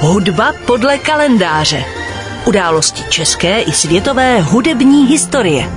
Hudba podle kalendáře. Události české i světové hudební historie.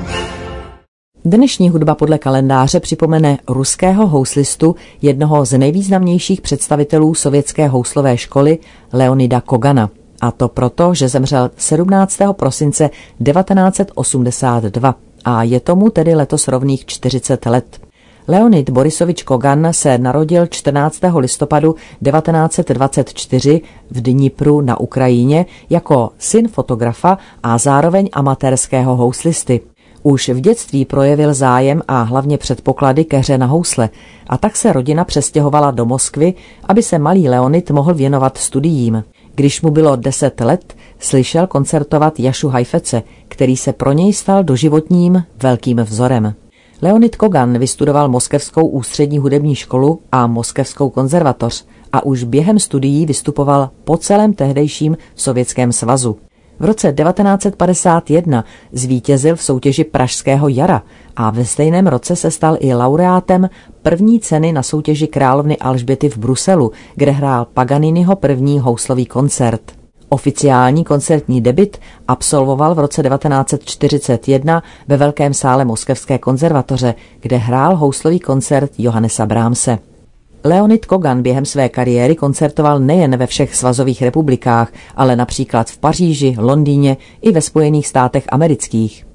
Dnešní hudba podle kalendáře připomene ruského houslistu, jednoho z nejvýznamnějších představitelů sovětské houslové školy Leonida Kogana. A to proto, že zemřel 17. prosince 1982 a je tomu tedy letos rovných 40 let. Leonid Borisovič Kogan se narodil 14. listopadu 1924 v Dnipru na Ukrajině jako syn fotografa a zároveň amatérského houslisty. Už v dětství projevil zájem a hlavně předpoklady ke hře na housle a tak se rodina přestěhovala do Moskvy, aby se malý Leonid mohl věnovat studiím. Když mu bylo deset let, slyšel koncertovat Jašu Hajfece, který se pro něj stal doživotním velkým vzorem. Leonid Kogan vystudoval Moskevskou ústřední hudební školu a Moskevskou konzervatoř a už během studií vystupoval po celém tehdejším Sovětském svazu. V roce 1951 zvítězil v soutěži Pražského jara a ve stejném roce se stal i laureátem první ceny na soutěži královny Alžběty v Bruselu, kde hrál Paganiniho první houslový koncert. Oficiální koncertní debit absolvoval v roce 1941 ve Velkém sále Moskevské konzervatoře, kde hrál houslový koncert Johannesa Brahmse. Leonid Kogan během své kariéry koncertoval nejen ve všech svazových republikách, ale například v Paříži, Londýně i ve Spojených státech amerických.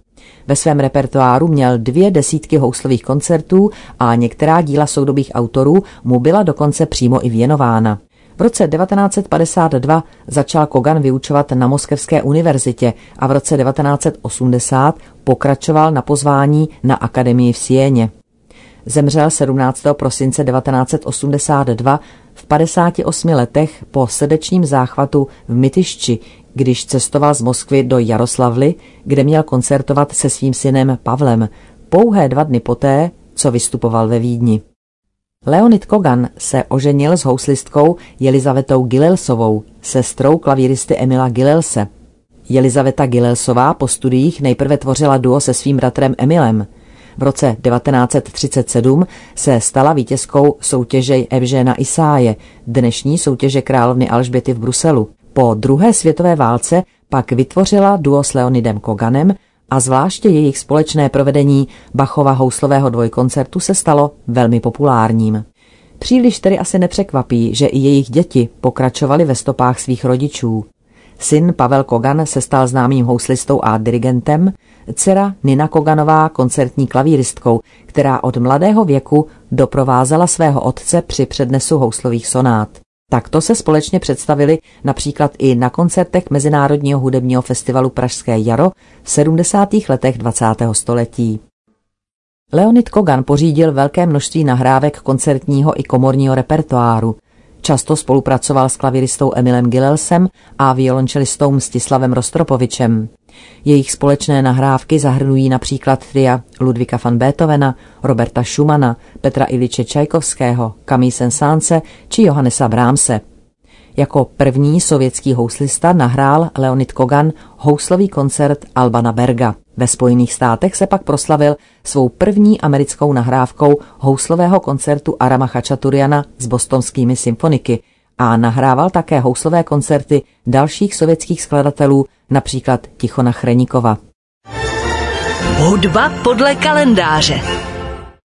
Ve svém repertoáru měl dvě desítky houslových koncertů a některá díla soudobých autorů mu byla dokonce přímo i věnována. V roce 1952 začal Kogan vyučovat na Moskevské univerzitě a v roce 1980 pokračoval na pozvání na akademii v Sieně. Zemřel 17. prosince 1982 v 58 letech po srdečním záchvatu v Mytyšči, když cestoval z Moskvy do Jaroslavly, kde měl koncertovat se svým synem Pavlem, pouhé dva dny poté, co vystupoval ve Vídni. Leonid Kogan se oženil s houslistkou Jelizavetou Gilelsovou, sestrou klavíristy Emila Gilelse. Jelizaveta Gilelsová po studiích nejprve tvořila duo se svým bratrem Emilem. V roce 1937 se stala vítězkou soutěže Evžena Isáje, dnešní soutěže královny Alžběty v Bruselu. Po druhé světové válce pak vytvořila duo s Leonidem Koganem a zvláště jejich společné provedení Bachova houslového dvojkoncertu se stalo velmi populárním. Příliš tedy asi nepřekvapí, že i jejich děti pokračovaly ve stopách svých rodičů. Syn Pavel Kogan se stal známým houslistou a dirigentem, dcera Nina Koganová koncertní klavíristkou, která od mladého věku doprovázela svého otce při přednesu houslových sonát. Takto se společně představili například i na koncertech Mezinárodního hudebního festivalu Pražské jaro v 70. letech 20. století. Leonid Kogan pořídil velké množství nahrávek koncertního i komorního repertoáru. Často spolupracoval s klaviristou Emilem Gilelsem a violončelistou Mstislavem Rostropovičem. Jejich společné nahrávky zahrnují například tria Ludvika van Beethovena, Roberta Schumana, Petra Iliče Čajkovského, Camille Sensance či Johannesa Brahmse. Jako první sovětský houslista nahrál Leonid Kogan houslový koncert Albana Berga. Ve Spojených státech se pak proslavil svou první americkou nahrávkou houslového koncertu Arama Chachaturiana s bostonskými symfoniky a nahrával také houslové koncerty dalších sovětských skladatelů, například Tichona Chrenikova. Hudba podle kalendáře.